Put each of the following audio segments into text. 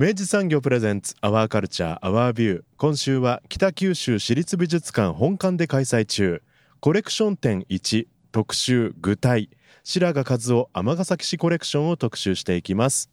明治産業プレゼンツアワーカルチャーアワービュー今週は北九州市立美術館本館で開催中。コレクション展1特集具体。白髪和夫尼崎市コレクションを特集していきます。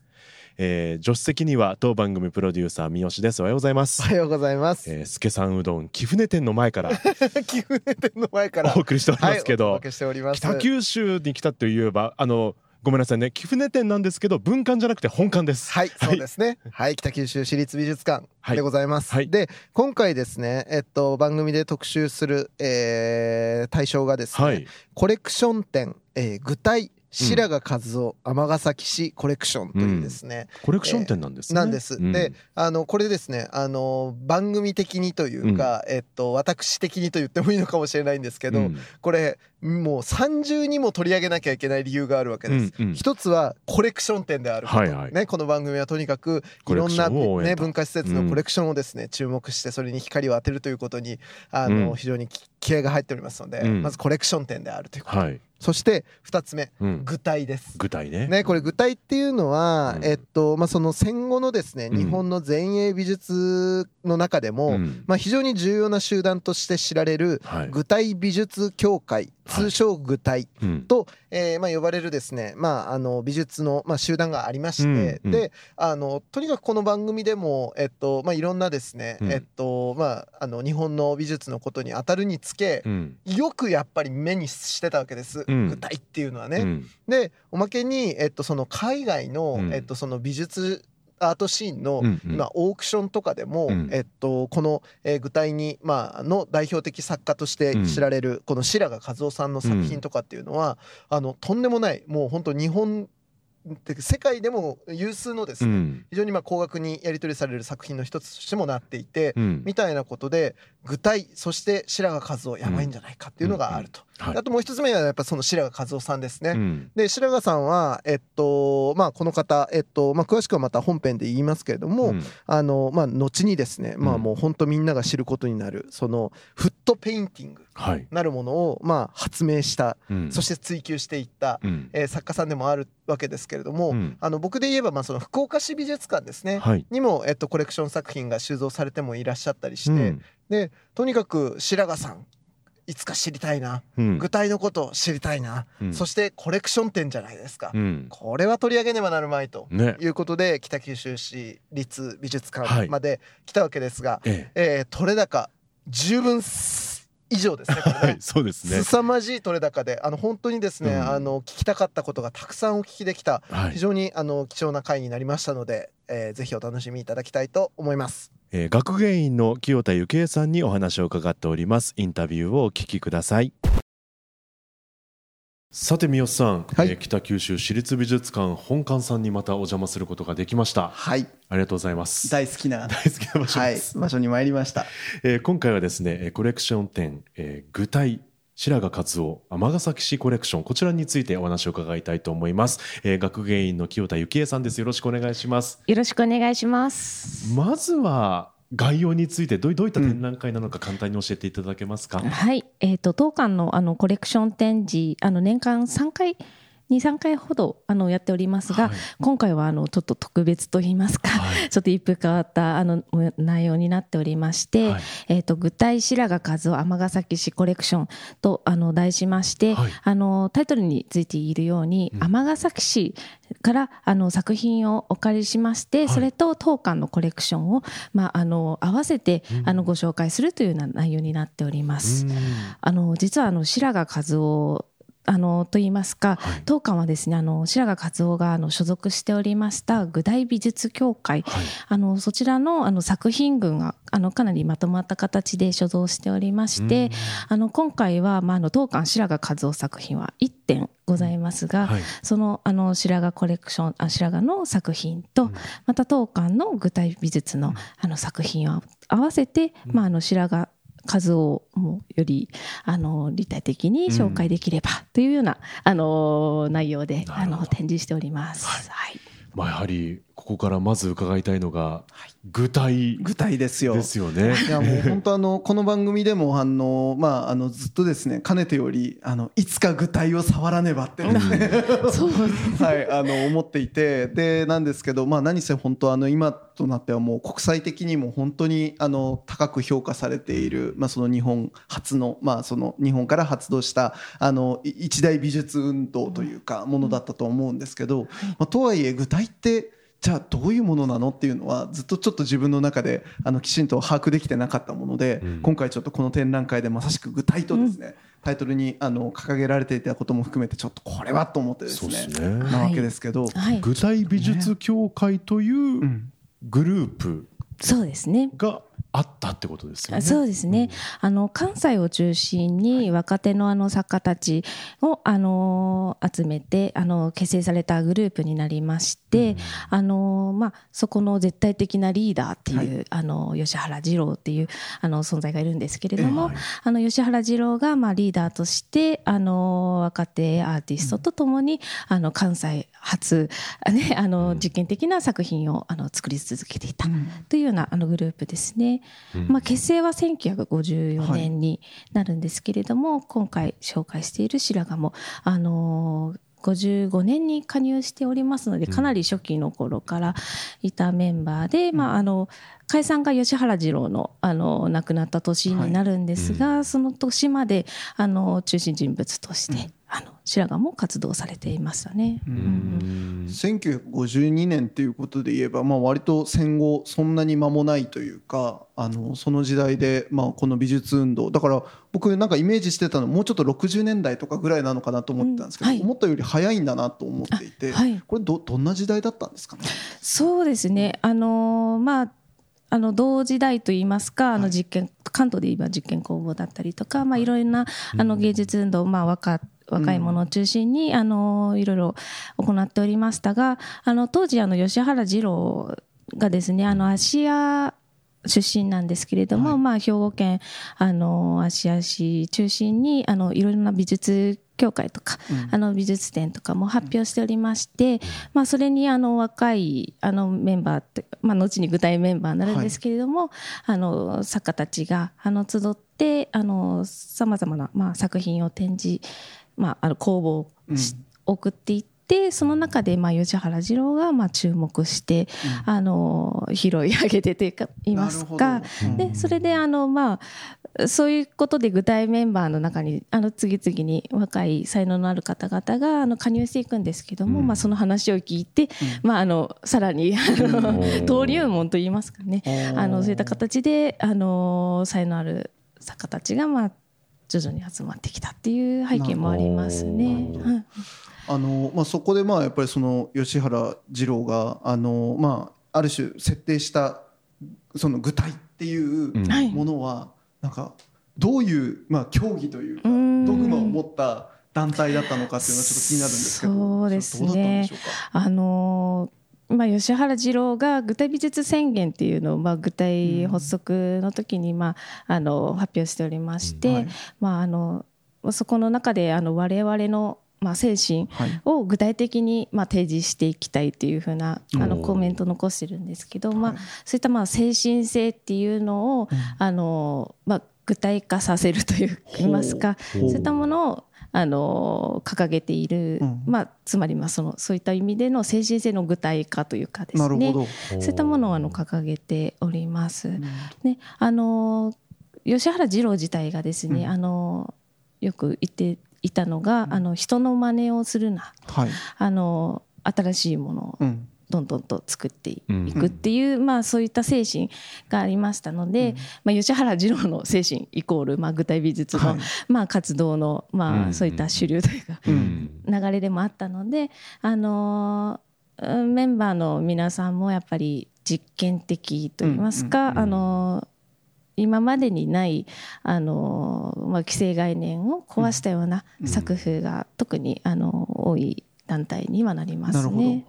えー、助手席には当番組プロデューサー三好です。おはようございます。おはようございます。えー、助さんうどん貴船店の前から。貴船店の前から。お送りしておりますけど、はい、北九州に来たといえばあのごめんなさいね。貴船店なんですけど文館じゃなくて本館です。はい、はい、そうですね。はい北九州市立美術館でございます、はい、で今回ですねえっと番組で特集する、えー、対象がですね、はい、コレクション展、えー、具体白髪和夫尼崎市コレクションというですね、うん、コレクション展なんですね。なんです。うん、であのこれですねあの番組的にというか、うん、えっと私的にと言ってもいいのかもしれないんですけど、これもう三重にも取り上げなきゃいけない理由があるわけです。うんうん、一つはコレクション展であること、はいはい、ね、この番組はとにかくいろんな、ね、文化施設のコレクションをですね、注目してそれに光を当てるということにあの、非常に気合が入っておりますので、まずコレクション展であるということ。はい。そして2つ目、うん、具体です。具体ね。ねこれ具体っていうのは、うん、えっとまあ、その戦後のですね、日本の前衛美術の中でも、うん、まあ、非常に重要な集団として知られる、具体美術協会通称具体と、はい、えー、まあ、呼ばれるですね、まあ、あの美術の、まあ、集団がありまして、うん、であのとにかくこの番組でも、えっとまあ、いろんなですね、うん、えっとまあ、あの日本の美術のことに当たるにつけ、うん、よくやっぱり目にしてたわけです、具体っていうのはね。でおまけに、えっと、その海外の,、えっと、その美術アートシーンの今オークションとかでも、えっと、この、え具体に、まあの代表的作家として知られるこの白髪和夫さんの作品とかっていうのは、あのとんでもないもう本当日本世界でも有数のですね、うん、非常にまあ高額にやり取りされる作品の一つとしてもなっていて、うん、みたいなことで具体そして白髪和夫やばいんじゃないかっていうのがあると、はい、あともう一つ目はやっぱその白髪和夫さんですね、うん、で白髪さんはえっとまあこの方えっとまあ詳しくはまた本編で言いますけれども、あのまあ後にですねまあもう本当みんなが知ることになるそのフットペインティングなるものをまあ発明した、そして追求していった、えー、作家さんでもあるわけですけれども、うん、あの僕で言えばまあその福岡市美術館ですね、はい、にも、えっと、コレクション作品が収蔵されてもいらっしゃったりして、うん、でとにかく白髪さんいつか知りたいな、うん、具体のことを知りたいな、うん、そしてコレクション展じゃないですか、うん、これは取り上げねばなるまいということで、ね、北九州市立美術館まで来たわけですが、はい、え。えー、取れ高十分以上ですね。ね。はい、そうですね。凄まじい取れ高で、あの本当にですね、うん、あの聞きたかったことがたくさんお聞きできた、はい、非常にあの貴重な回になりましたので、えー、ぜひお楽しみいただきたいと思います。えー、学芸員の清田幸恵さんにお話を伺っております。インタビューをお聞きください。さて三好さん、はい、えー、北九州市立美術館本館さんにまたお邪魔することができました。はい。ありがとうございます。大好きな 大好きな場所はい、場所に参りました、えー、今回はですねコレクション展、えー、具体白髪勝夫尼崎市コレクション。こちらについてお話を伺いたいと思います、えー、学芸員の清田幸恵さんです。よろしくお願いします。よろしくお願いします。まずは概要についてどういった展覧会なのか簡単に教えていただけますか、うん、はい、えーと、当館のあのコレクション展示あの年間3回23回ほどあのやっておりますが、はい、今回はあのちょっと特別といいますか、はい、ちょっと一風変わったあの内容になっておりまして、はい、えーと、具体白髪和夫尼崎市コレクションとあの題しまして、あのタイトルについているように尼、うん、崎市からあの作品をお借りしまして、それと当館のコレクションを、まあ、あの合わせて、あのご紹介するというような内容になっております。あの実はあの白髪和夫あのと言いますか、はい、当館はですねあの白髪和夫があの所属しておりました具体美術協会、はい、あのそちらのあの作品群があのかなりまとまった形で所蔵しておりましてあの今回は、まあ、あの当館白髪和夫作品は1点ございますが、はい、そのあの白髪コレクションあ白髪の作品と、また当館の具体美術のあの作品を合わせて、まあ、あの白髪数をもよりあの立体的に紹介できればというような、あの内容であの展示しております。はい、まあ、やはりここからまず伺いたいのが、具体具体ですよ。ですよね。いやもう 本当あのこの番組でもあのまああのずっとですねかねてよりあのいつか具体を触らねばって ですね。そうはいあの思っていてでなんですけどまあ何せ本当あの今となってはもう国際的にも本当にあの高く評価されているまあその日本初のまあその日本から発動したあの一大美術運動というかものだったと思うんですけど、まあとはいえ具体ってじゃあどういうものなのっていうのはずっとちょっと自分の中であのきちんと把握できてなかったもので、うん、今回ちょっとこの展覧会でまさしく具体とですね、うん、タイトルにあの掲げられていたことも含めてちょっとこれはと思ってですね、ね、なわけですけど、はい、具体美術協会というグループそうですね。があったってことですよね。そうですね。あの関西を中心に若手のあの作家たちをあの集めてあの結成されたグループになりまして、うん、あのまあそこの絶対的なリーダーっていう、はい、あの吉原二郎っていうあの存在がいるんですけれども、はい、あの吉原二郎がまあリーダーとしてあの若手アーティストとともに、うん、あの関西初ねあの実験的な作品をあの作り続けていたというようなあのグループですね。まあ、結成は1954年になるんですけれども、はい、今回紹介している白髪も、あのー55年に加入しておりますのでかなり初期の頃からいたメンバーで、まあ、あの解散が吉原二郎のあの亡くなった年になるんですが、はいうん、その年まであの中心人物として、あの白髪も活動されていましたね。うん、1952年っていうことで言えば、まあ、割と戦後そんなに間もないというかあのその時代で、まあ、この美術運動。だから僕なんかイメージしてたのもうちょっと60年代とかぐらいなのかなと思ってたんですけど、うんはい、思ったより早いんだなと思っていて、はい、これどどんな時代だったんですかね？そうですね。あのまああの同時代といいますか、あの実験、関東で言えば実験工房だったりとか、まあい。ろいろなあの芸術運動、まあ若若い者を中心に、あのいろいろ行っておりましたが、あの当時あの吉原二郎がですね、あの芦屋出身なんですけれども、はい、まあ兵庫県あの芦屋市中心にあのいろいろな美術協会とか、うん、あの美術展とかも発表しておりまして、うん、まあ、それにあの若いあのメンバーって、まあ、後に具体メンバーになるんですけれども、はい、あの作家たちがあの集ってさまざまな、まあ、作品を展示、まあ、あの公募を、うん、送っていって。でその中でまあ吉原二郎がまあ注目して、うん、あの拾い上げてというか言いますか、でそれであのまあそういうことで具体メンバーの中にあの次々に若い才能のある方々があの加入していくんですけども、うん、まあ、その話を聞いて、うん、まあ、あのさらにあの登竜門といいますかね。あのそういった形であの才能ある作家たちがまあ徐々に集まってきたっていう背景もありますね。あのまあ、そこでまあやっぱりその吉原二郎があの、まあ、ある種設定したその具体っていうものは、なんかどういう、まあ、競技というかドグマを持った団体だったのかっていうのはちょっと気になるんですけどそうですね。あのまあ、吉原二郎が具体美術宣言っていうのを、まあ、具体発足の時に、まあ、あの発表しておりまして、はい、まあ、あのそこの中であの我々のまあ、精神を具体的にまあ提示していきたいというふうなあのコメント残してるんですけど、まあ、そういったまあ精神性っていうのを、あのまあ、具体化させるといいますかそういったものをあの掲げている、うん、まあ、つまりまあそのそういった意味での精神性の具体化というかですね。そういったものをあの掲げております。ね、あの吉原二郎自体がですね、うん、あのよく言っていたのが、あの人の真似をするな、はい、あの新しいものをどんどんと作っていくっていう、うん、まあ、そういった精神がありましたので、うん、まあ、吉原二郎の精神イコール、まあ、具体美術の、はい、まあ、活動の、まあ、そういった主流というか、流れでもあったので、あのー、メンバーの皆さんもやっぱり実験的といいますか、あのー今までにないあの、まあ、既成概念を壊したような作風が特にあの多い団体にはなりますね。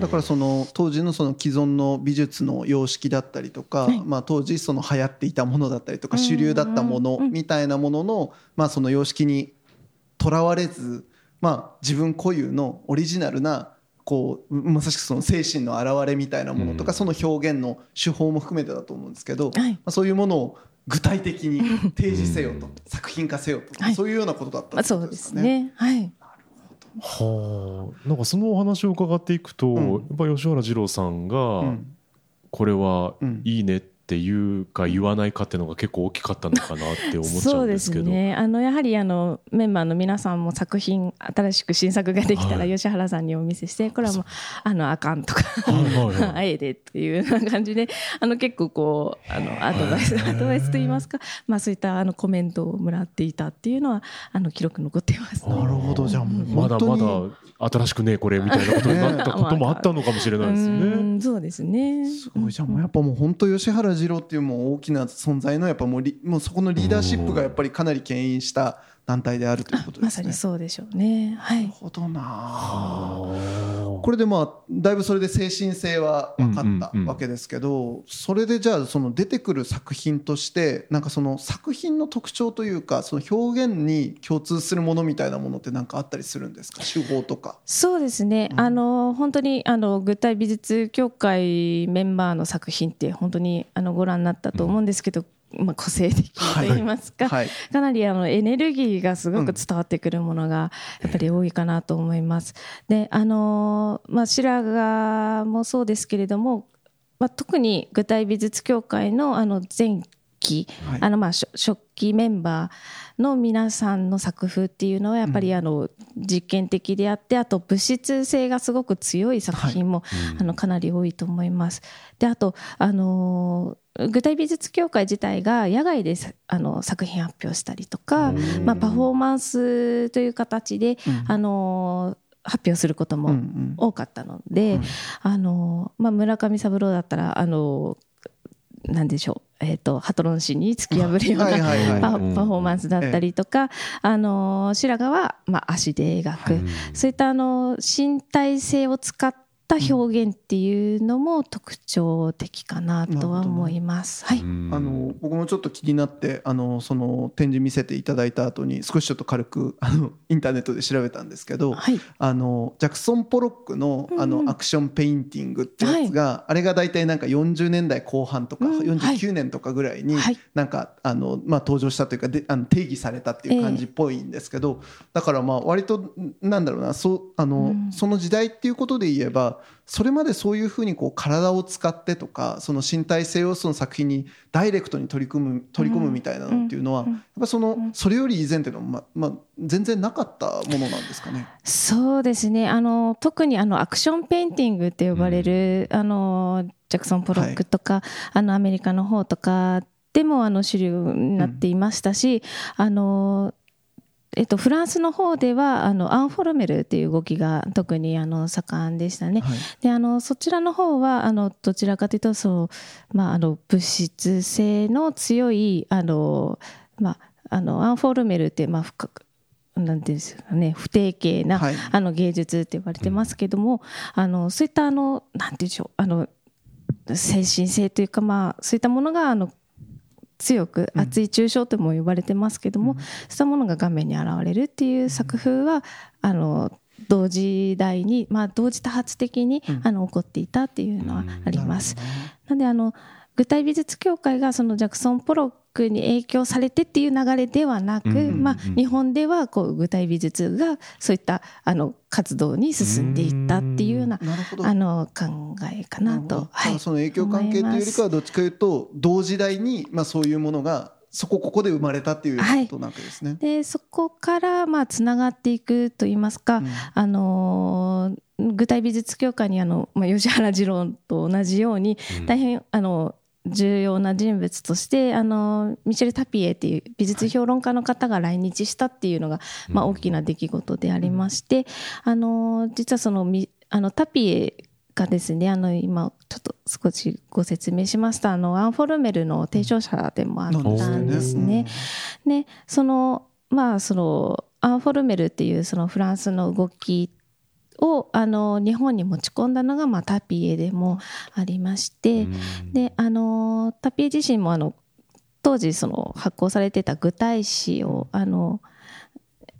だからその当時のその既存の美術の様式だったりとか、はい、まあ当時その流行っていたものだったりとか主流だったものみたいなもののまあその様式にとらわれず、まあ自分固有のオリジナルなこうまさしくその精神の表れみたいなものとか、その表現の手法も含めてだと思うんですけど、まあそういうものを具体的に提示せよと、作品化せよと、そういうようなことだったんですね。そうですね。はい。はあ。なんかそのお話を伺っていくと、うん、やっぱ吉原二郎さんが、これはいいねってっていうか言わないかっていうのが結構大きかったのかなって思っちゃうんですけど。そうですね。あのやはりあのメンバーの皆さんも作品新しく新作ができたら吉原さんにお見せして、はい、これはもうあのあかんとかあえでっていうような感じであの結構こうあのアドバイスアドバイスといいますか、まあ、そういったあのコメントをもらっていたっていうのはあの記録残っています、ね、なるほど。じゃあまだまだ新しくねこれみたいなことになったこともあったのかもしれないですね。そうですね。すごい。じゃあもうやっぱもう本当吉原次郎っていうもう大きな存在のやっぱもうもうそこのリーダーシップがやっぱりかなり牽引した団体であるということですね。まさにそうでしょうね。はい。なるほどな。これでまあだいぶそれで精神性は分かったわけですけど、それでじゃあその出てくる作品としてなんかその作品の特徴というかその表現に共通するものみたいなものって何かあったりするんですか？手法とか。そうですね。うん、あの本当にあの具体美術協会メンバーの作品って本当にあのご覧になったと思うんですけど。うんまあ、個性的といいますか、はい。はい、かなりあのエネルギーがすごく伝わってくるものがやっぱり多いかなと思います。であのまあ、白髪もそうですけれども、まあ、特に具体美術協会のあの前期、はい、あのまあ初期メンバーの皆さんの作風っていうのはやっぱりあの実験的であってあと物質性がすごく強い作品もあのかなり多いと思います。であとあの具体美術協会自体が野外であの作品発表したりとか、まあ、パフォーマンスという形で、あの発表することも多かったので、あのまあ、村上三郎だったらあのなんでしょう、えーと、ハトロン氏に突き破るようなパフォーマンスだったりとか、あの白髪は、まあ、足で描く、そういったあの身体性を使ってった表現っていうのも特徴的かなとは思います。はい、あの僕もちょっと気になってあのその展示見せていただいた後に少しちょっと軽くあのインターネットで調べたんですけど、はい、あのジャクソン・ポロックのあのアクションペインティングってやつが、はい、あれが大体なんか40年代後半とか、うん、49年とかぐらいになんか、あのまあ登場したというかであの定義されたっていう感じっぽいんですけど、えー、だからまあ割となんだろうなそうあの、うん、その時代っていうことで言えばそれまでそういうふうにこう体を使ってとかその身体性をその作品にダイレクトに取り組む取り込むみたいなのっていうのは、やっぱそのそれより以前っていうのは、ままあ、全然なかったものなんですかね？そうですね。あの特にあのアクションペインティングって呼ばれる、あのジャクソン・ポロックとか、はい、あのアメリカの方とかでもあの主流になっていましたし、うん、あのえっと、フランスの方ではあのアンフォルメルっていう動きが特にあの盛んでしたね。はい、であのそちらの方はあのどちらかというとそう、まあ、あの物質性の強いあの、まあ、あのアンフォルメルって、まあ、深くなんですかね、不定形な、はい、あの芸術って言われてますけども、うん、あのそういったあのなんていうんでしょうあの精神性というか、まあ、そういったものがあの強く熱い抽象とも呼ばれてますけども、うん、そういったものが画面に現れるっていう作風はあの同時代に、まあ、同時多発的に、あの起こっていたっていうのはあります。なのであの具体美術協会がそのジャクソン・ポロックに影響されてっていう流れではなく、まあ、日本ではこう具体美術がそういったあの活動に進んでいったっていうようなあの考えかなと。はい、その影響関係というよりかはどっちかというと同時代にまあそういうものがそこここで生まれたっていうことなわけですね。はい、でそこからまあつながっていくといいますか、うん、あの具体美術協会にあの、まあ、吉原二郎と同じように大変、あの重要な人物としてあのミシェル・タピエっていう美術評論家の方が来日したっていうのが、まあ、大きな出来事でありまして、あの実はそのあのタピエがですねあの今ちょっと少しご説明しましたあのアンフォルメルの提唱者でもあったんですね。でそのまあそのアンフォルメルっていうそのフランスの動きをあの日本に持ち込んだのが、まあ、タピエでもありまして、であのタピエ自身もあの当時その発行されてた具体詩をあの、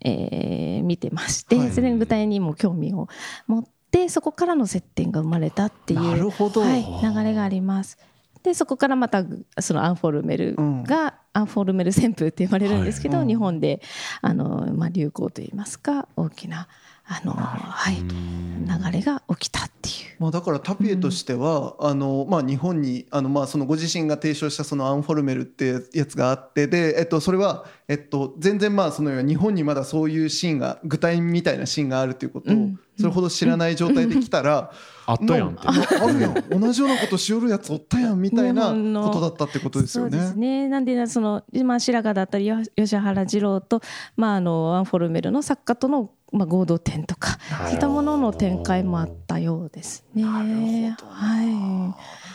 えー、見てまして、はい、それに具体にも興味を持ってそこからの接点が生まれたっていう、はい、流れがあります。でそこからまたそのアンフォルメルが、うん、アンフォルメル旋風って言われるんですけど、はい、日本であの、まあ、流行といいますか大きなあの、はい、流れが起きたっていう。まあ、だからタピエとしては、うん、あのまあ、日本にあの、まあ、そのご自身が提唱したそのアンフォルメルってやつがあってで、えっと、それは、えっと、全然まあその日本にまだそういうシーンが具体みたいなシーンがあるということを、それほど知らない状態で来たら、あったやんあるやん。同じようなことしよるやつおったやんみたいなことだったってことですよね。そうですね。なんでその、まあ、白髪だったり吉原二郎と、まあ、あのアンフォルメルの作家とのまあ、合同展とかそういったものの展開もあったようですね。はい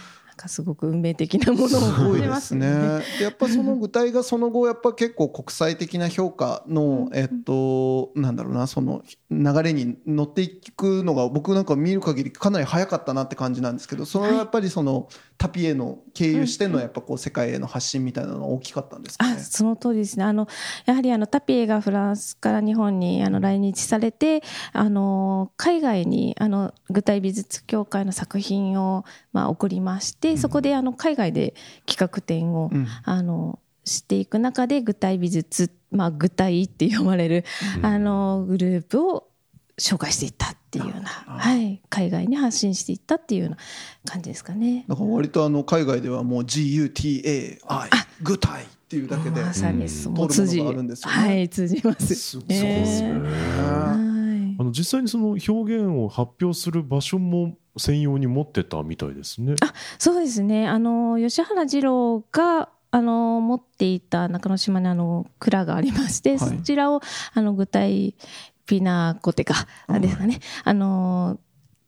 かすごく運命的なものを多いですね。でやっぱその具体がその後やっぱ結構国際的な評価のえっとなんだろうなその流れに乗っていくのが僕なんか見る限りかなり早かったなって感じなんですけどそれはやっぱりそのタピエの経由してのやっぱこう世界への発信みたいなのは大きかったんですか、ね、あその通りですね。あのやはりあのタピエがフランスから日本にあの来日されてあの海外にあの具体美術協会の作品をまあ送りましてそこであの海外で企画展を、あのしていく中で具体美術、まあ、具体って呼ばれる、あのグループを紹介していったっていうような、はい、海外に発信していったっていうような感じですかね。だから割とあの海外ではもう GUTAI 具体っていうだけでまさにそう通じはい通じます。そうですね。あの実際にその表現を発表する場所も専用に持ってたみたいですね。あそうですねあの吉原二郎があの持っていた中之島にあの蔵がありまして、はい、そちらをあの具体ピナコテカですかね、あの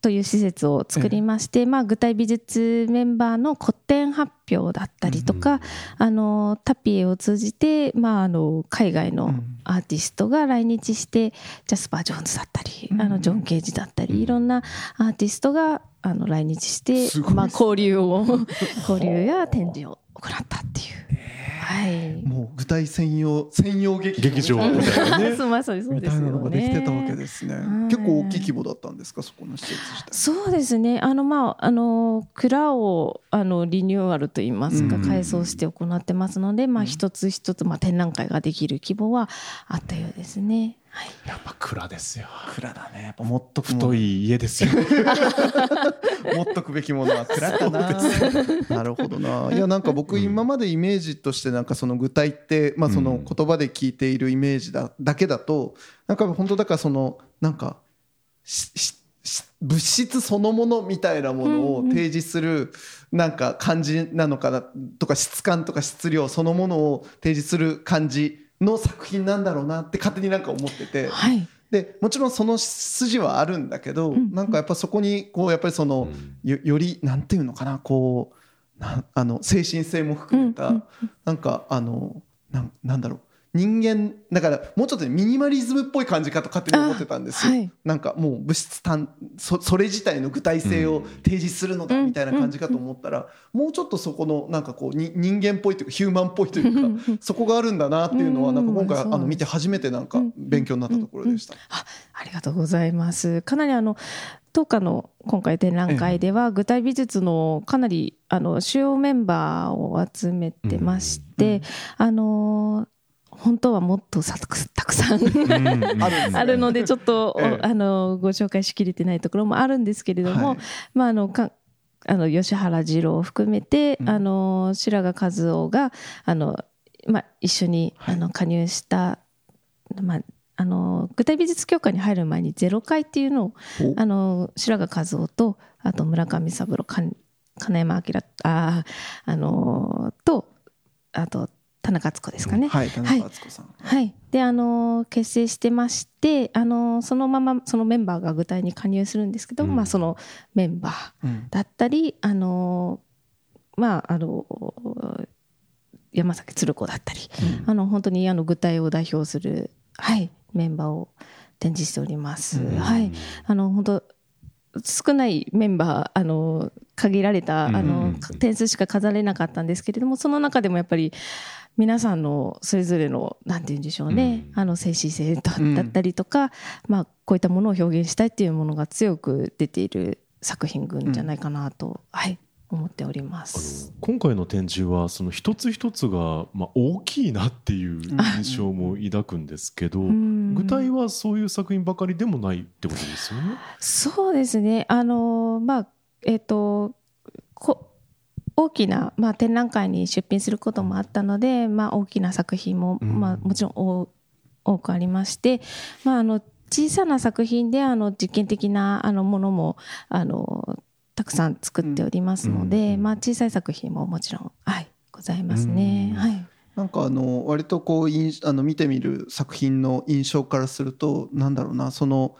という施設を作りまして、まあ、具体美術メンバーの個展発表だったりとか、あのタピエを通じて、まあ、あの海外のアーティストが来日して、ジャスパー・ジョーンズだったり、あのジョン・ケージだったりいろんなアーティストがあの来日して、まあ、交流を 交流や展示を行ったっていう。はい、もう具体専用専用劇劇場。みたいなねまあそうですみたいなのができてたわけですね。結構大きい規模だったんですかそこの施設そうですね。あのまああの蔵をあのリニューアルといいますか改装して行ってますので、まあ一つ一つまあ展覧会ができる規模はあったようですね。はい、やっぱ蔵ですよ。蔵だね。やっぱもっと太い家ですよ。持っとくべきものは蔵かな。なるほどな。いやなんか僕今までイメージとしてなんかその具体ってまあその言葉で聞いているイメージだだけだとなんか本当だからそのなんか物質そのものみたいなものを提示するなんか感じなのかなとか質感とか質量そのものを提示する感じの作品なんだろうなって勝手になんか思ってて、はい、でもちろんその筋はあるんだけど、うん、なんかやっぱそこにこうやっぱりそのよよりなんていうのかなこうなあの精神性も含めた、うん、なんかあのななんだろう人間だからもうちょっとミニマリズムっぽい感じかと勝手に思ってたんですよ、はい、なんかもう物質単そそれ自体の具体性を提示するのだみたいな感じかと思ったら、もうちょっとそこのなんかこうに人間っぽいというかヒューマンっぽいというかそこがあるんだなっていうのはなんか今回あの見て初めてなんか勉強になったところでした。あありがとうございます。かなりあの当館の今回展覧会では具体美術のかなりあの主要メンバーを集めてまして、あの本当はもっとたくさんあるのでちょっと、ええ、あのご紹介しきれてないところもあるんですけれども、はい、まああのかあの吉原二郎を含めて、うん、あの白髪和夫があの、まあ、一緒に、はい、あの加入した、まあ、あの具体美術協会に入る前にゼロ会っていうのをあの白髪和夫とあと村上三郎金山明ああのとあと田中敦子ですかね。はい、田中敦子さん。はい。で、あの、結成してまして、あの、そのまま、そのメンバーが具体に加入するんですけど、うん、まあ、そのメンバーだったり、うん、あの、まあ、あの、山崎鶴子だったり、うん、あの、本当にあの具体を代表する、はい、メンバーを展示しております。はい。あの、本当少ないメンバーあの限られたあの点数しか飾れなかったんですけれどもその中でもやっぱり皆さんのそれぞれのなんて言うんでしょうね、うん、あの精神性だったりとか、うん、まあ、こういったものを表現したいっていうものが強く出ている作品群じゃないかなと、うん、はい思っております。今回の展示はその一つ一つが、まあ、大きいなっていう印象も抱くんですけど、具体はそういう作品ばかりでもないってことですよね？そうですね。あのまあえっ、ー、とこ大きな、まあ、展覧会に出品することもあったので、まあ、大きな作品も、まあ、もちろん多くありまして、まあ、あの小さな作品であの実験的なあのものもあのたくさん作っておりますので、まあ、小さい作品ももちろん、はい、ございますね。はい。なんかあの割とこうあの見てみる作品の印象からするとなんだろうなその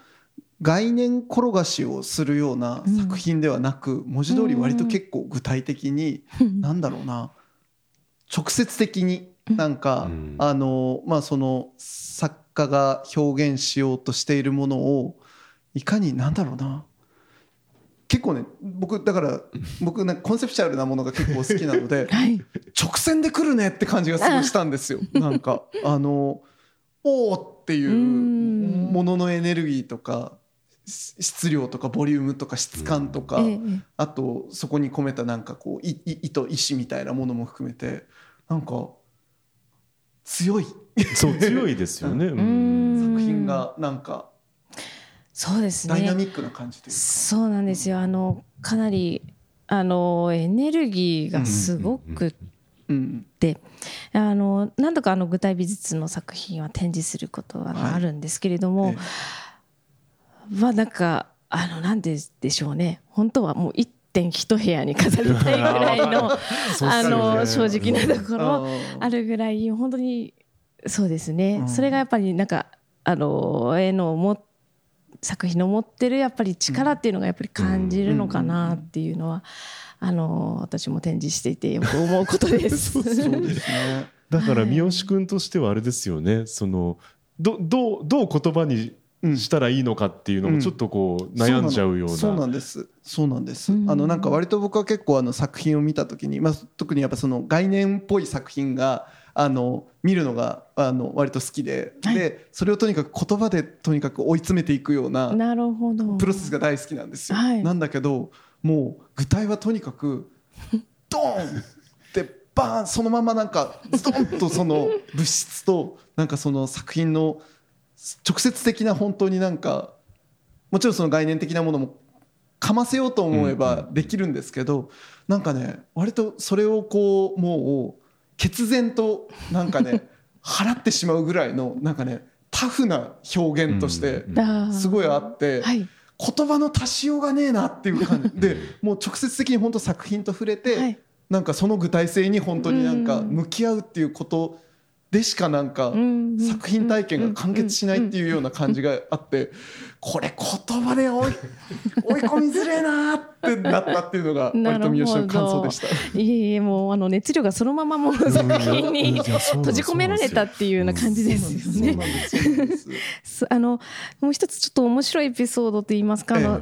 概念転がしをするような作品ではなく、文字通り割と結構具体的に、うなんだろうな。直接的になんか、あのまあその作家が表現しようとしているものをいかになんだろうな。結構ね僕だから僕なんかコンセプチュアルなものが結構好きなので、直線で来るねって感じがすごいしたんですよ。なんかあのおおっていうもののエネルギーとか質量とかボリュームとか質感とか、うん、あとそこに込めたなんかこう意図意志みたいなものも含めてなんか強い。そう強いですよね。作品がなんかそうですね。ダイナミックな感じというか。そうなんですよ。あのかなりあのエネルギーがすごくであの何度かあの具体美術の作品は展示することはあるんですけれども、はいええはなんかあのなんででしょうね。本当はもう一点一部屋に飾りたいぐらいの あの正直なところあるぐらい本当にそうですね、それがやっぱりなんかあの絵のも作品の持ってるやっぱり力っていうのがやっぱり感じるのかなっていうのは、あの私も展示していてよく思うことです。だから三好君としてはあれですよね。そのどどうどう言葉にしたらいいのかっていうのもちょっとこう悩んじゃうような、そうなんです。そうなんです、あのなんか割と僕は結構あの作品を見た時に、まあ、特にやっぱその概念っぽい作品があの見るのがあの割と好きで、はい、でそれをとにかく言葉でとにかく追い詰めていくようななるほど。プロセスが大好きなんですよ。はい、なんだけどもう具体はとにかく ドーンってバーンそのままなんかズドンとその物質となんかその作品の直接的な本当になんかもちろんその概念的なものもかませようと思えばできるんですけど、なんかね割とそれをこうもう決然となんかね 払ってしまうぐらいのなんかねタフな表現としてすごいあって、言葉の足しようがねえなっていう感じ。でもう直接的に本当作品と触れて、なんかその具体性に本当になんか向き合うっていうことでしかなんか作品体験が完結しないっていうような感じがあってこれ言葉で追い 追い込みづれえなってなったっていうのが割と三好の感想でした。いえいえもうあの熱量がそのままもう作品に閉じ込められたっていうような感じですよね。あのもう一つちょっと面白いエピソードと言いますか、あの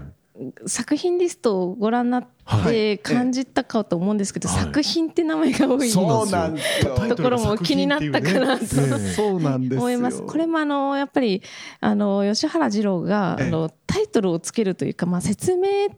作品リストをご覧になって感じたかと思うんですけど、はい、作品って名前が多いそうなんですよ。ところも気になったかなと、そうなんです思います。これもあのやっぱりあの吉原二郎があのタイトルをつけるというか、まあ、説明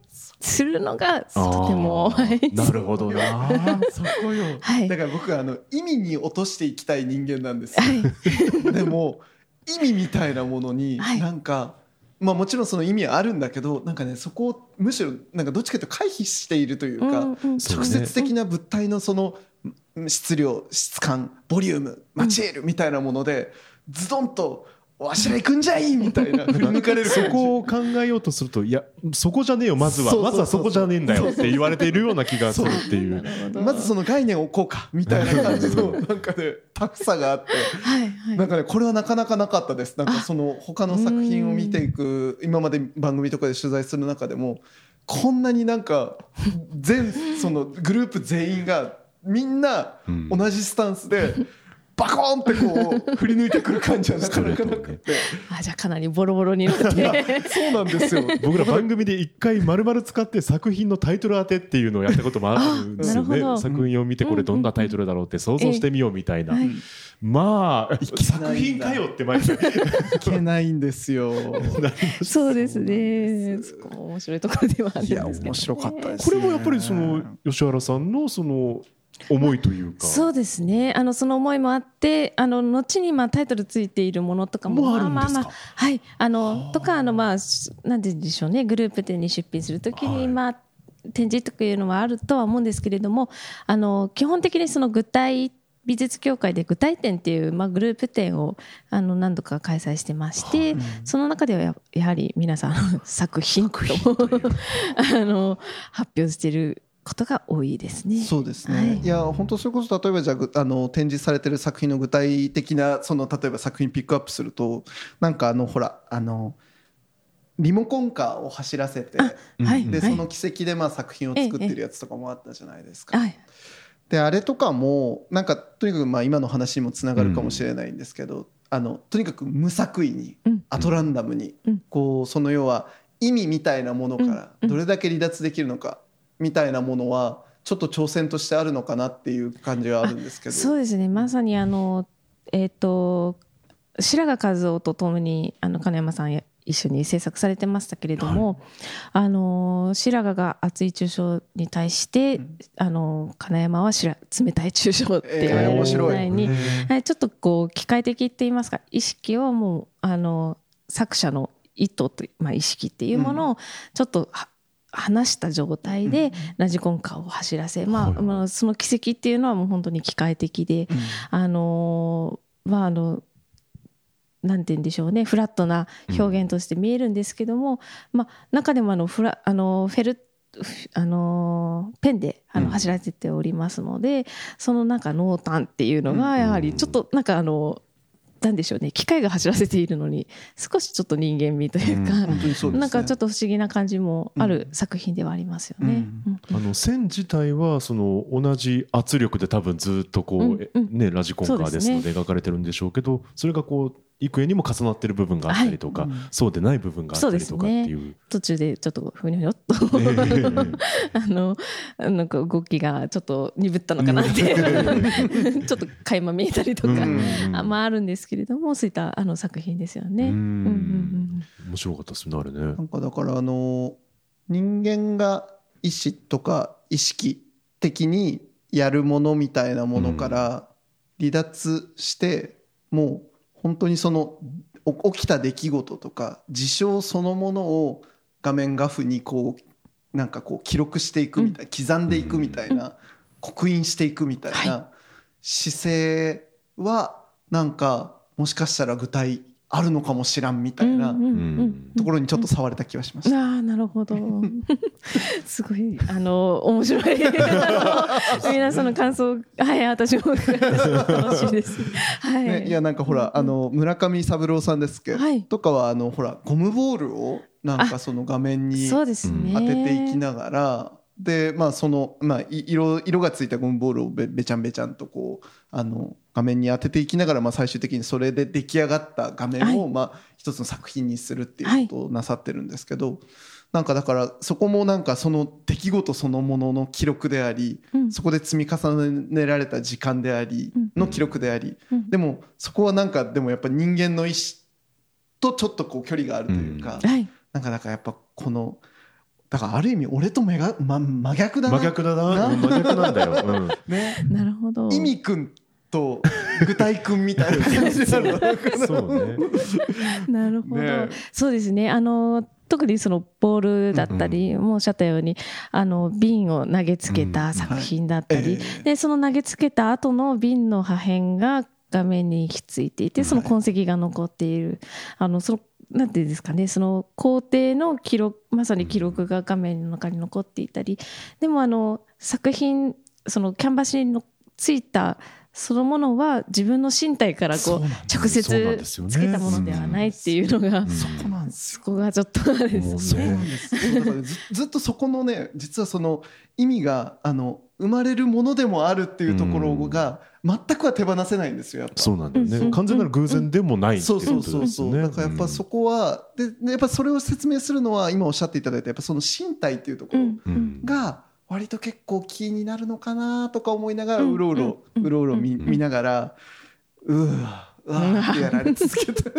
するのがとてもなるほどな。そこよ、はい、だから僕はあの意味に落としていきたい人間なんですよ、はい、でも意味みたいなものになんか、はいまあ、もちろんその意味はあるんだけどなんかねそこをむしろなんかどっちかというと回避しているというか、うんうん、直接的な物体のその質量質感ボリュームマチエールみたいなものでズドンとわしら行くんじゃいみたいな。振り抜かれるそこを考えようとするといやそこじゃねえよまずは。まずはそこじゃねえんだよって言われているような気がするっていう。まずその概念を置こうかみたいな感じのなんかねタフさがあって。はい、なんかねこれはなかなかなかったです。なんかその他の作品を見ていく今まで番組とかで取材する中でもこんなになんか全そのグループ全員がみんな同じスタンスで。バコーンってこう振り抜いてくる感じはなかなかなくて。あじゃあかなりボロボロになって。そうなんですよ。僕ら番組で一回丸々使って作品のタイトル当てっていうのをやったこともあるんですよね。作品を見てこれどんなタイトルだろうって想像してみようみたいな、まあ作品かよって毎回。いけないんですよ。そうですね。面白いところではあるんですけど、ね、面白かったです、ね、これもやっぱりその吉原さんのその思いというか。そうですね。あのその思いもあってあの後にまあタイトルついているものとかもまあまあまあはい。あのとかあのまあなんででしょうね。グループ展に出品するときにまあ、展示というのはあるとは思うんですけれどもあの基本的にその具体美術協会で具体展っていう、まあ、グループ展をあの何度か開催してまして、その中ではややはり皆さん 作品と あの発表していることが多いですね。そうですね。はい、いや本当それこそ例えばじゃああの展示されてる作品の具体的なその例えば作品ピックアップするとなんかあのほらあのリモコンカーを走らせて、はい、でその軌跡でまあ作品を作ってるやつとかもあったじゃないですか。であれとかもなんかとにかくまあ今の話にもつながるかもしれないんですけど、うん、あのとにかく無作為に、うん、アトランダムに、うん、こうその要は意味みたいなものからどれだけ離脱できるのかみたいなものはちょっと挑戦としてあるのかなっていう感じはあるんですけど。そうですね。まさにあのえっ、ー、と白髪和夫とともにあの金山さん一緒に制作されてましたけれども、はい、あの白髪が熱い抽象に対して、うん、あの金山は白冷たい抽象って言われるみたい。に、えー、ちょっとこう機械的って言いますか意識をもうあの作者の意図と、まあ、意識っていうものをちょっと、うん離した状態でラジコンカーを走らせ、まあ、まあその軌跡っていうのはもう本当に機械的で、あのまああのなんて言うんでしょうねフラットな表現として見えるんですけども、まあ、中でもあのフラあのフェルあのペンであの走らせておりますので、うん、そのなんか濃淡っていうのがやはりちょっとなんかあのなんでしょうね。機械が走らせているのに少しちょっと人間味というか、うんね、なんかちょっと不思議な感じもある作品ではありますよね。あの線自体はその同じ圧力で多分ずっとこう、うんうん、ねラジコンカーですので描かれてるんでしょうけどそれがこう幾重にも重なってる部分があったりとか、はい、そうでない部分があったりとかっていう、ね、途中でちょっとふにょふにょっと。あのなんか動きがちょっと鈍ったのかなって。ちょっと垣間見えたりとか、あまああるんですけれどもそういったあの作品ですよね。うん。うんうん、面白かったですねあれね。なんかだからあの人間が意思とか意識的にやるものみたいなものから離脱してもう本当にその起きた出来事とか事象そのものを画面画布にこうなんかこう記録していくみたいな、刻んでいくみたいな、刻印していくみたいな姿勢はなんかもしかしたら具体あるのかもしらんみたいなところにちょっと触れた気はしました。ああなるほど。すごいあの面白い 皆さんの感想はい私も楽しいです。はい。ね、いやなんかほらあの村上三郎さんですけど、はい、とかはあのほらゴムボールをなんかその画面に当てていきながら。でまあその、まあ、色色がついたゴムボールをべべちゃんべちゃんとこうあの画面に当てていきながら、まあ、最終的にそれで出来上がった画面を、まあ、一つの作品にするっていうことをなさってるんですけど、はい、なんかだからそこもなんかその出来事そのものの記録であり、うん、そこで積み重ねられた時間でありの記録であり、うん、でもそこはなんかでもやっぱ人間の意思とちょっとこう距離があるというか、うん。はい、なんかだからやっぱこの。だからある意味俺と目が、ま、真逆だな。真逆だな。真逆なんだよ、うん、ね、なるほど。意味くんと具体くんみたいな感じなのそうね。なるほど、ね、そうですね。あの特にそのボールだったり、もうおっしゃったようにあの瓶を投げつけた作品だったり、でその投げつけた後の瓶の破片が画面にひっついていてその痕跡が残っている、あのそのなんていうんですかねその工程の記録まさに記録が画面の中に残っていたりでもあの作品そのキャンバスについたそのものは自分の身体からこう直接つけたものではないっていうのがそこがちょっとですね。ずっとそこのね実はその意味があの生まれるものでもあるっていうところが全くは手放せないんですよやっぱ。そうなんだよね、完全なる偶然でもないっていうことですね。そうそうそうだからやっぱそこはでやっぱそれを説明するのは今おっしゃっていただいたやっぱその身体っていうところが割と結構キーになるのかなとか思いながらうろうろうろうろ見見ながらうわうわってやられ続けた。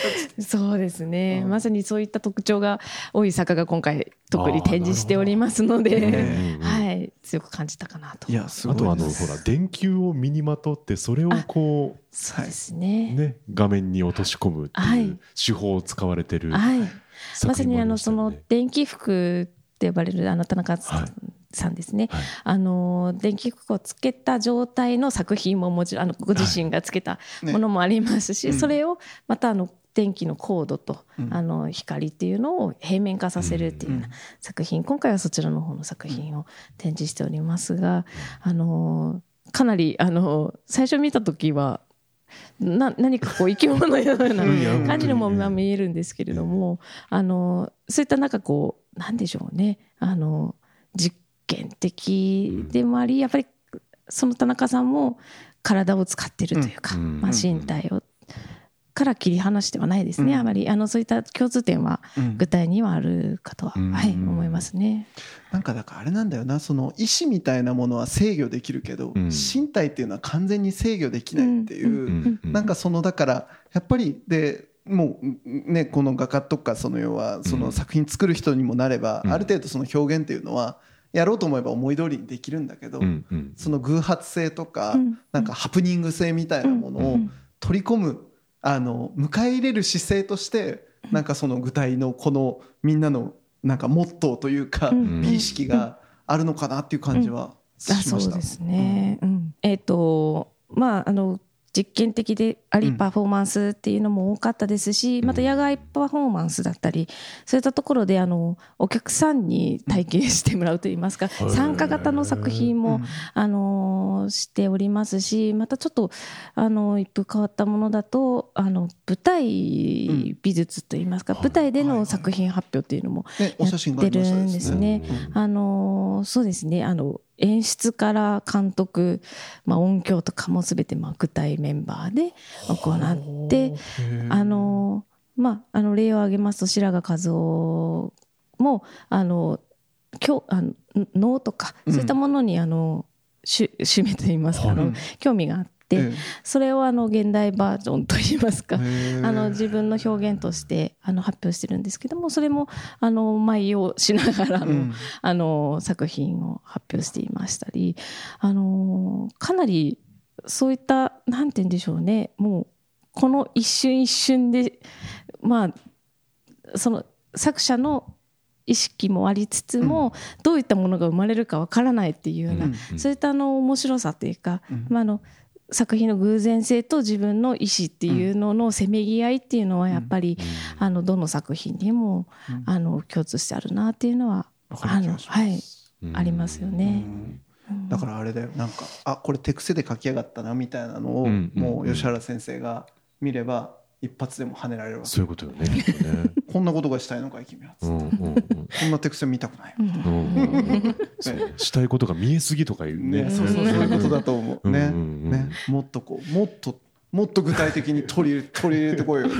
そうですね、うん、まさにそういった特徴が多い坂が今回特に展示しておりますので、はい、強く感じたかなと。いやあとあのほら電球を身にまとってそれをこうそうですね。ね画面に落とし込むっていう手法を使われてる、はい、まさにあのその電気服って呼ばれるあの田中さん、はいさんですね、はい、あの電気服をつけた状態の作品ももちろんあのご自身がつけたものもありますし、はいね、それをまたあの電気のコードと、うん、あの光っていうのを平面化させるっていうような作品、うん、今回はそちらの方の作品を展示しておりますが、あのかなりあの最初見た時はな何かこう生き物のような感じのも見えるんですけれども、あのそういったなんかこうなんでしょうね。あの実験的でもありやっぱりその田中さんも体を使ってるというか、まあ、身体をから切り離してはないですね、うん、あまり。あのそういった共通点は具体にはあるかとは、うん、はい、思いますね。なんかだからあれなんだよなその意志みたいなものは制御できるけど、うん、身体っていうのは完全に制御できないっていう、うん、なんかそのだからやっぱりでもうねこの画家とかその要はその作品作る人にもなれば、ある程度その表現っていうのはやろうと思えば思い通りにできるんだけど、その偶発性とか、なんかハプニング性みたいなものを取り込むあの迎え入れる姿勢としてなんかその具体のこのみんなのなんかモットーというか、美意識があるのかなっていう感じはしました。そうですね、うん、えっ、ー、とまああの実験的でありパフォーマンスっていうのも多かったですし、また野外パフォーマンスだったりそういったところであのお客さんに体験してもらうといいますか参加型の作品もあのしておりますしまたちょっとあの一風変わったものだとあの舞台美術といいますか舞台での作品発表っていうのもやってるんですね。あのそうですね。あの演出から監督、まあ、音響とかも全てまあ具体メンバーで行ってあの、まあ、あの例を挙げますと白髪和夫もあの今日あの能とかそういったものにあの、趣味といいます。か、あの興味があって。それをあの現代バージョンといいますかあの自分の表現としてあの発表してるんですけどもそれもあの舞をしながらの,、あの作品を発表していましたりあのかなりそういったなんて言うんでしょうねもうこの一瞬一瞬でまあその作者の意識もありつつも、どういったものが生まれるかわからないっていうような、そういったあの面白さというか、まあ、あの作品の偶然性と自分の意思っていうののせめぎ合いっていうのはやっぱり、あのどの作品にも、あの共通してあるなっていうのはあのはいありますよね。だからあれだよ。なんかあこれ手癖で書き上がったなみたいなのを、もう吉原先生が見れば一発でも跳ねられるわけ。そういうことよね こんなことがしたいのかい君は、うんうんうん、こんな手癖見たくない、うんうんね、したいことが見えすぎとかいうね、ね、そうそうそう。いうことだと思う。ねうんうんうん、ね。もっとこうもっともっと具体的に取り取り入れてこいよ。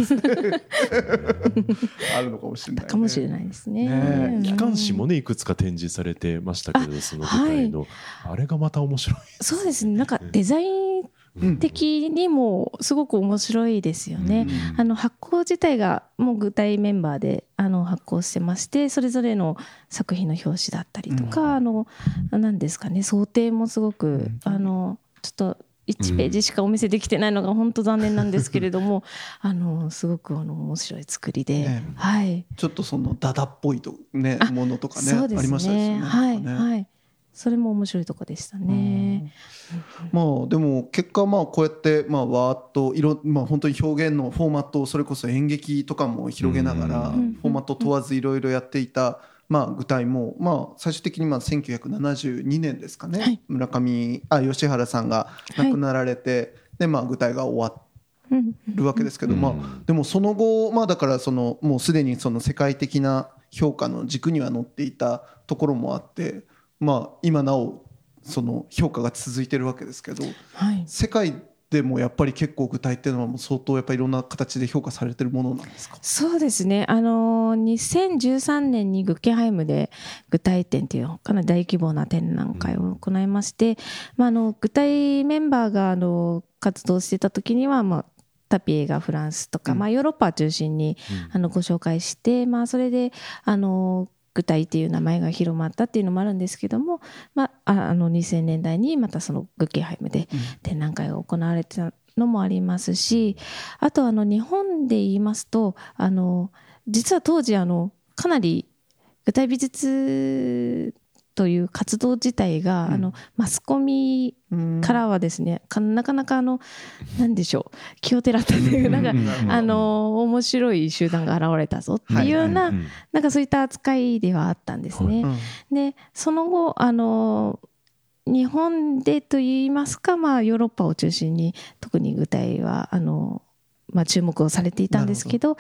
あるのかもしれない、ね、かもしれないですね。ね。機関誌もねいくつか展示されてましたけどその舞台の、はい、あれがまた面白い、そうですね。なんかデザイン的にもすごく面白いですよね。うん、あの発行自体がもう具体メンバーであの発行してましてそれぞれの作品の表紙だったりとか、うん、あの何ですかね想定もすごく、うん、あのちょっと1ページしかお見せできてないのが本当残念なんですけれども、あのすごくあの面白い作りで、ね、はい、ちょっとそのダダっぽいと、ね、ものとかねありましたね。はい、ね、はいそれも面白いとこでしたね。まあでも結果まあこうやってまあわーっと色まあ本当に表現のフォーマットをそれこそ演劇とかも広げながらフォーマット問わずいろいろやっていたまあ具体もまあ最終的にまあ1972年ですかね。村上あ吉原さんが亡くなられてでまあ具体が終わるわけですけどまあでもその後まあだからそのもうすでにその世界的な評価の軸には乗っていたところもあって。まあ、今なおその評価が続いてるわけですけど、はい、世界でもやっぱり結構具体っていうのはもう相当やっぱりいろんな形で評価されてるものなんですか？そうですね。あの2013年にグッケハイムで具体展っていうかなり大規模な展覧会を行いまして、うん、まあ、あの具体メンバーがあの活動してた時には、まあ、タピエがフランスとか、うん、まあ、ヨーロッパ中心に、あのご紹介して、まあ、それであの具体っていう名前が広まったっていうのもあるんですけども、まあ、あの2000年代にまたそのグッケハイムで展覧会が行われてたのもありますし、あとあの日本で言いますとあの実は当時あのかなり具体美術という活動自体が、うん、あのマスコミからはですね、うん、なかなかあの何でしょう気をてらったというなんか、あの面白い集団が現れたぞっていうような、なんかそういった扱いではあったんですね。でその後あの日本でといいますか、まあ、ヨーロッパを中心に特に具体はあの、まあ、注目をされていたんですけど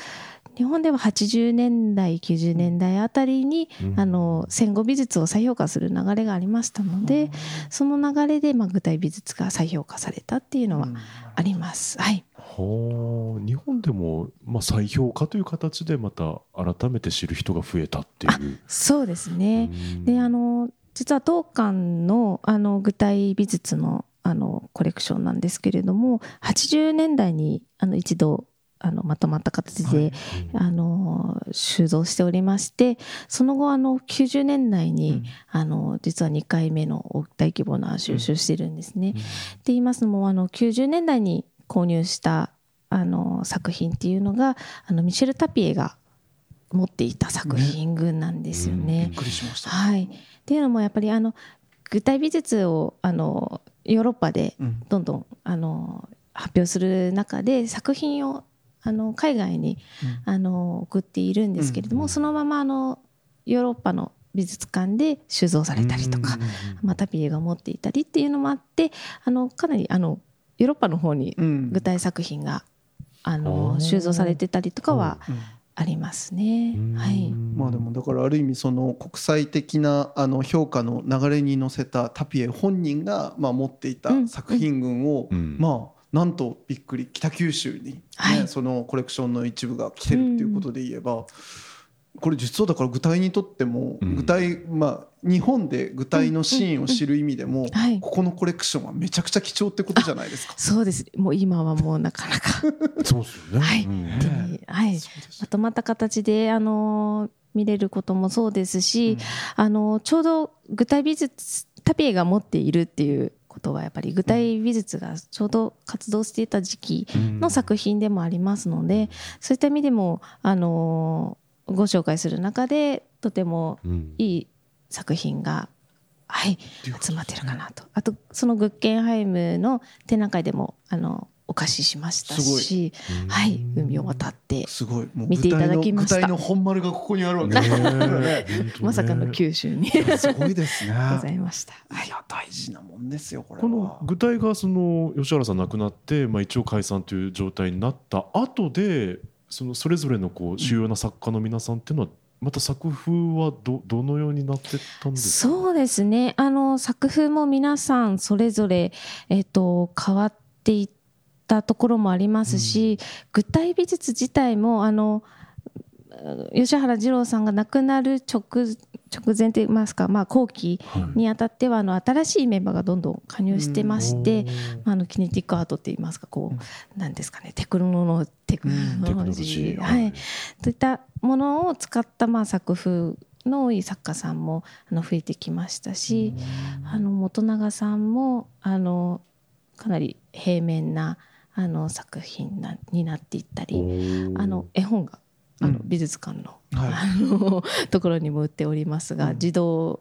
日本では80年代90年代あたりに、うん、あの戦後美術を再評価する流れがありましたので、うん、その流れで、まあ、具体美術が再評価されたっていうのはあります。はい、は日本でも、まあ、再評価という形でまた改めて知る人が増えたっていう。そうですね。であの実は当館のあの具体美術のあのコレクションなんですけれども80年代にあの一度あのまとまった形で、はい、あの収蔵しておりましてその後あの90年代に、うん、あの実は2回目の大規模な収集してるんですね。うん、って言いますのもあの90年代に購入したあの作品っていうのがあのミシェル・タピエが持っていた作品群なんですよね。びっくりしました、はい、っていうのもやっぱりあの具体美術をあのヨーロッパでどんどん、あの発表する中で作品をあの海外に、うん、あの送っているんですけれども、うん、そのままあのヨーロッパの美術館で収蔵されたりとか、またピエが持っていたりっていうのもあってあのかなりあのヨーロッパの方に具体作品が、あの収蔵されてたりとかはありますね。はい。まあでもだからある意味その国際的なあの評価の流れに乗せたタピエ本人がまあ持っていた作品群を、まあなんとびっくり北九州に、ね、はい、そのコレクションの一部が来てるっていうことで言えば、うん、これ実はだから具体にとっても、具体まあ日本で具体のシーンを知る意味でも、ここのコレクションはめちゃくちゃ貴重ってことじゃないですか。そうです。もう今はもうなかなか。そうですよね。はい、ね、はい、まとまった形であの見れることもそうですし、うん、あのちょうど具体美術タピエが持っているっていうことはやっぱり具体美術がちょうど活動していた時期の作品でもありますので、そういった意味でもあのご紹介する中でとてもいい作品がはい集まってるかなと。あとそのグッケンハイムの展覧会でもあのお貸ししましたし、はい、海を渡ってすごい。見ていただきました。具体の本丸がここにあるわけです まさかの九州にすごいですね。ございました。い。や大事なもんですよこれこの具体がその吉原さん亡くなってまあ一応解散という状態になった後でそのそれぞれのこう主要な作家の皆さんっていうのはまた作風はどどのようになってたんですか？そうですね。あの作風も皆さんそれぞれ、えっと、変わっていったところもありますし、うん、具体美術自体もあの吉原二郎さんが亡くなる直直前といいますか、まあ、後期にあたってはあの新しいメンバーがどんどん加入してまして、うん、あのキネティックアートっていいますかこう、なんですかねテクノロテクノロジー、はい、といったものを使ったまあ作風の多い作家さんもあの増えてきましたし、あの元永さんもあのかなり平面なあの作品なになっていったりあの絵本があの美術館の,、あのところにも売っておりますが、児童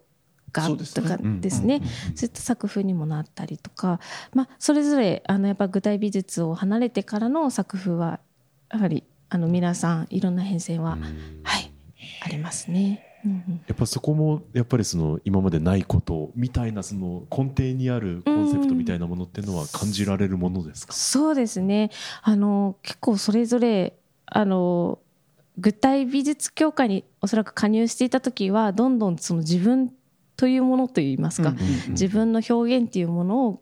画とかですね。そういった作風にもなったりとか、まあ、それぞれあのやっぱ具体美術を離れてからの作風はやはりあの皆さんいろんな変遷は、はいありますね。やっぱそこもやっぱりその今までないことみたいなその根底にあるコンセプトみたいなものっていうのは感じられるものですか、うん、そうですね。あの結構それぞれあの具体美術協会におそらく加入していた時はどんどんその自分というものといいますか、うんうんうん、自分の表現っていうものを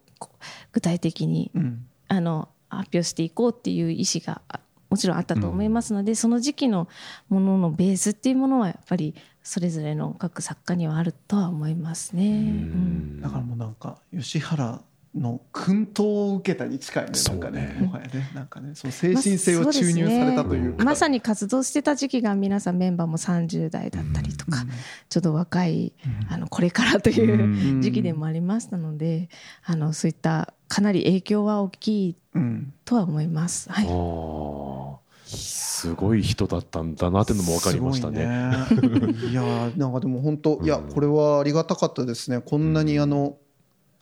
具体的に、うん、あの発表していこうっていう意思がもちろんあったと思いますので、うん、その時期のもののベースっていうものはやっぱりそれぞれの各作家にはあるとは思いますね。うん、だからもうなんか吉原の薫陶を受けたに近いねなんかねもはやね。なんかねその精神性を注入されたというか、まね、まさに活動してた時期が皆さんメンバーも30代だったりとか、うん、ちょっと若い、うん、あのこれからという時期でもありましたので、あのそういったかなり影響は大きいとは思います。はいすごい人だったんだなっていうのも分かりましたね。ね。いや なんかでも本当いやこれはありがたかったですね。こんなにあの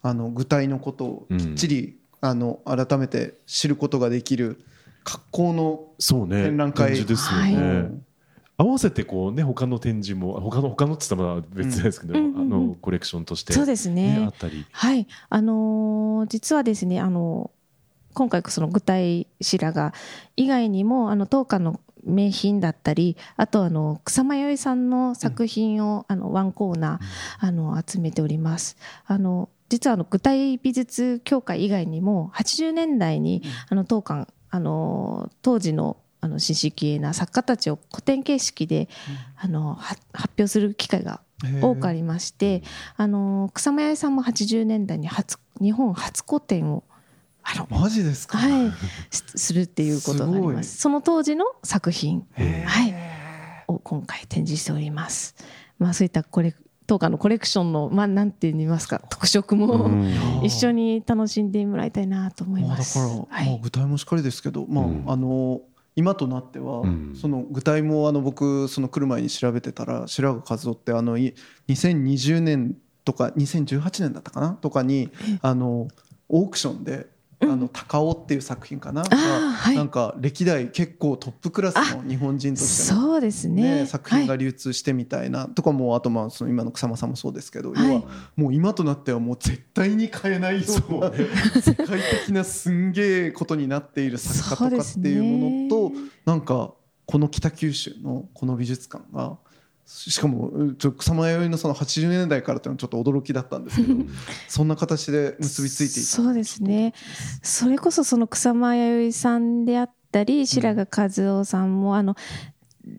あの具体のことをきっちり、あの改めて知ることができる格好の展覧会、ね、ですよね。合わせてこうね他の展示も他の他のって言ったら別ですけど、うん、あのコレクションとして、そうですね、あったり。はい。あのー、実はですねあの今回その具体白髪以外にもあの当館の名品だったりあとあの草間彌生さんの作品を、あのワンコーナー、あの集めております。あの実はあの具体美術協会以外にも80年代にあの当館あの当時のあの新式鋭な作家たちを古典形式で、あの発表する機会が多くありましてあの草間彌生さんも80年代に初日本初古典をあのマジですか、はい、するっていうことがあります。その当時の作品、はい、を今回展示しております。まあそういったこれ当館のコレクションの、まあ、なんて言いますか特色も、一緒に楽しんでもらいたいなと思います。だから、はい、まあ、具体もしっかりですけど、まああの今となっては、その具体もあの僕その来る前に調べてたら白髪和夫ってあの2020年とか2018年だったかな？とかにあのオークションであの高尾っていう作品かな、はい、なんか歴代結構トップクラスの日本人としての、そうですね。作品が流通してみたいな、とかもあとまあその今の草間さんもそうですけど、要はもう今となってはもう絶対に買えないような世界的なすんげえことになっている作家とかっていうものと、なんかこの北九州のこの美術館が。しかもちょ草間彌生のその80年代からっていうのはちょっと驚きだったんですけど そんな形で結びついていた。そうですね。それこそその草間彌生さんであったり白髪和夫さんも、あの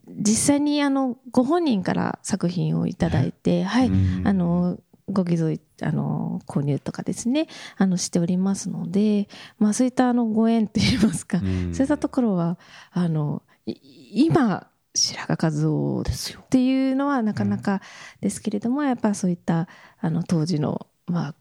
実際にあのご本人から作品を頂いて、はい、あのご寄贈あの購入とかですねあのしておりますので、まあ、そういったあのご縁といいますか、そういったところはあの今白髪和夫っていうのはなかなかですけれども、やっぱそういったあの当時のまあ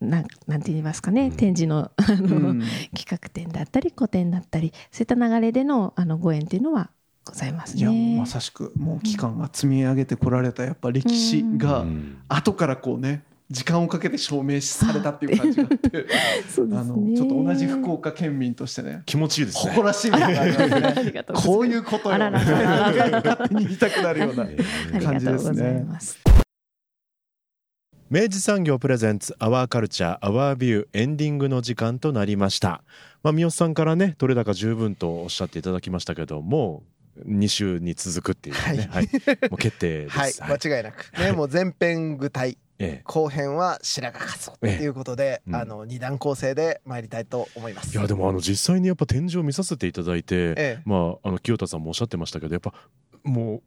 なんなんて言いますかね、展示のあの、うん、企画展だったり個展だったりそういった流れでのあのご縁っていうのはございますね。いやまさしくもう期間が積み上げてこられたやっぱ歴史が後からこうね時間をかけて証明されたっていう感じがあって あのちょっと同じ福岡県民としてね気持ちいいですね。誇らしいものがあります。ねこういうことよ。勝手に言いたくなるような感じですね。明治産業プレゼンツアワーカルチャーアワービューエンディングの時間となりました。まあ三好さんからね取れ高十分とおっしゃっていただきましたけども2週に続くっていうね、はい、はい、もう決定です、はい、間違いなく。ね、もう前編具体ええ、後編は白髪かつっていうことで、ええ。うん、あの二段構成で参りたいと思います。いやでもあの実際にやっぱ展示を見させていただいて、え、まああの清田さんもおっしゃってましたけどやっぱもう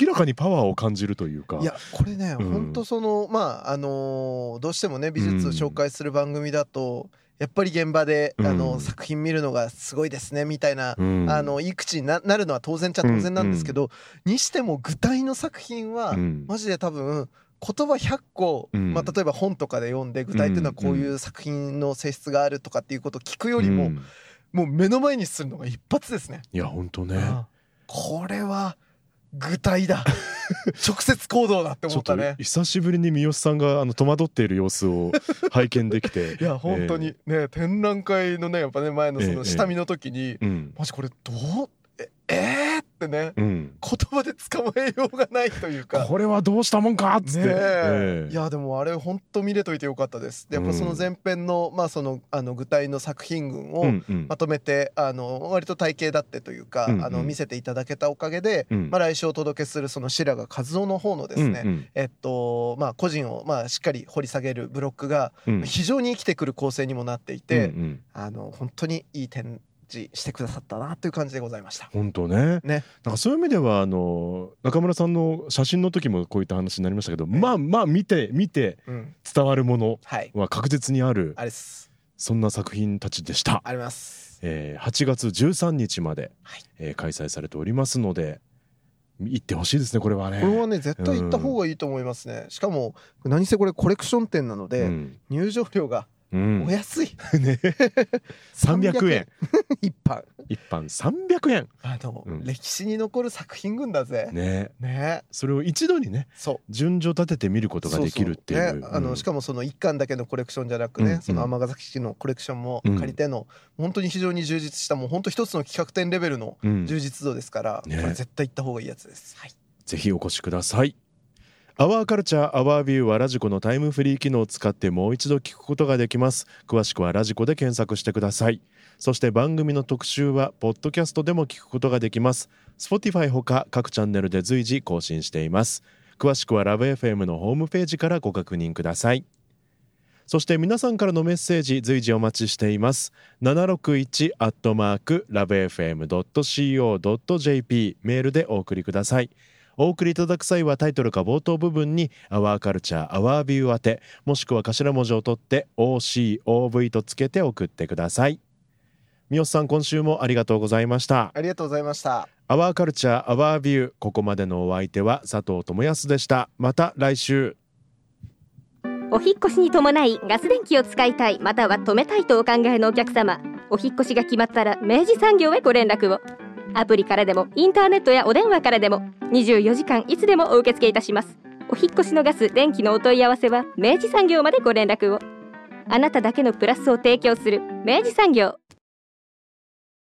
明らかにパワーを感じるというか。いやこれね、うん、本当そのまああのー、どうしてもね美術を紹介する番組だと、うん。やっぱり現場で、あの作品見るのがすごいですねみたいな、あのいい口になるのは当然っちゃ当然なんですけど、にしても具体の作品は、マジで多分言葉100個、まあ、例えば本とかで読んで具体っていうのはこういう作品の性質があるとかっていうことを聞くよりも、もう目の前にするのが一発ですね。いや本当ね。これは具体だ。直接行動だって思ったね。久しぶりに三好さんがあの戸惑っている様子を拝見できて。いや本当にね、展覧会のねやっぱね前のその下見の時に、えええ、マジこれどう？ええー、ってね、うん、言葉で捕まえようがないというか。これはどうしたもんかっつって、ねえ。ー、いやでもあれ本当見れといてよかったです。やっぱその前編の,、まあそのあの具体の作品群をまとめて、うんうん、あの割と体系だってというか、うんうん、あの見せていただけたおかげで、うん、まあ、来週お届けするその白髪和夫の方のですね、うんうん、えっとまあ個人をまあしっかり掘り下げるブロックが非常に生きてくる構成にもなっていて、うんうん、あの本当にいい点示してくださったなという感じでございました。本当ね。ね。なんかそういう意味ではあの中村さんの写真の時もこういった話になりましたけど、まあまあ見て見て伝わるものは確実にある、あれそんな作品たちでした。あります。えー、8月13日まで、はい、えー、開催されておりますので。行ってほしいですねこれはねこれはね絶対行った方がいいと思いますね、うん、しかも何せこれコレクション店なので、うん、入場料がお安い、ね。300円。一般。一般。300円。あの、うん、歴史に残る作品群だぜ。ね。ね。それを一度にねそう。順序立てて見ることができるっていう。ね、あのしかもその一巻だけのコレクションじゃなくね、うん、その尼崎市のコレクションも借りての、うん、本当に非常に充実したもう本当一つの企画展レベルの充実度ですから、ね、これ絶対行った方がいいやつです、はい、ぜひお越しくださいアワーカルチャーアワービューはラジコのタイムフリー機能を使ってもう一度聞くことができます。詳しくはラジコで検索してください。そして番組の特集はポッドキャストでも聞くことができます。Spotify ほか各チャンネルで随時更新しています。詳しくはラブ f m のホームページからご確認ください。そして皆さんからのメッセージ随時お待ちしています。761アットマークラブ FM.co.jp メールでお送りください。お送りいただく際はタイトルか冒頭部分に「アワーカルチャーアワービュー宛てもしくは頭文字を取って OCOV とつけて送ってください。三好さん今週もありがとうございました。ありがとうございました。アワーカルチャーアワービューここまでのお相手は佐藤智康でした。また来週。お引越しに伴いガス電気を使いたいまたは止めたいとお考えのお客様。お引越しが決まったら明治産業へご連絡をアプリからでもインターネットやお電話からでも24時間いつでもお受け付けいたします。お引越しのガス電気のお問い合わせは明治産業までご連絡を。あなただけのプラスを提供する明治産業。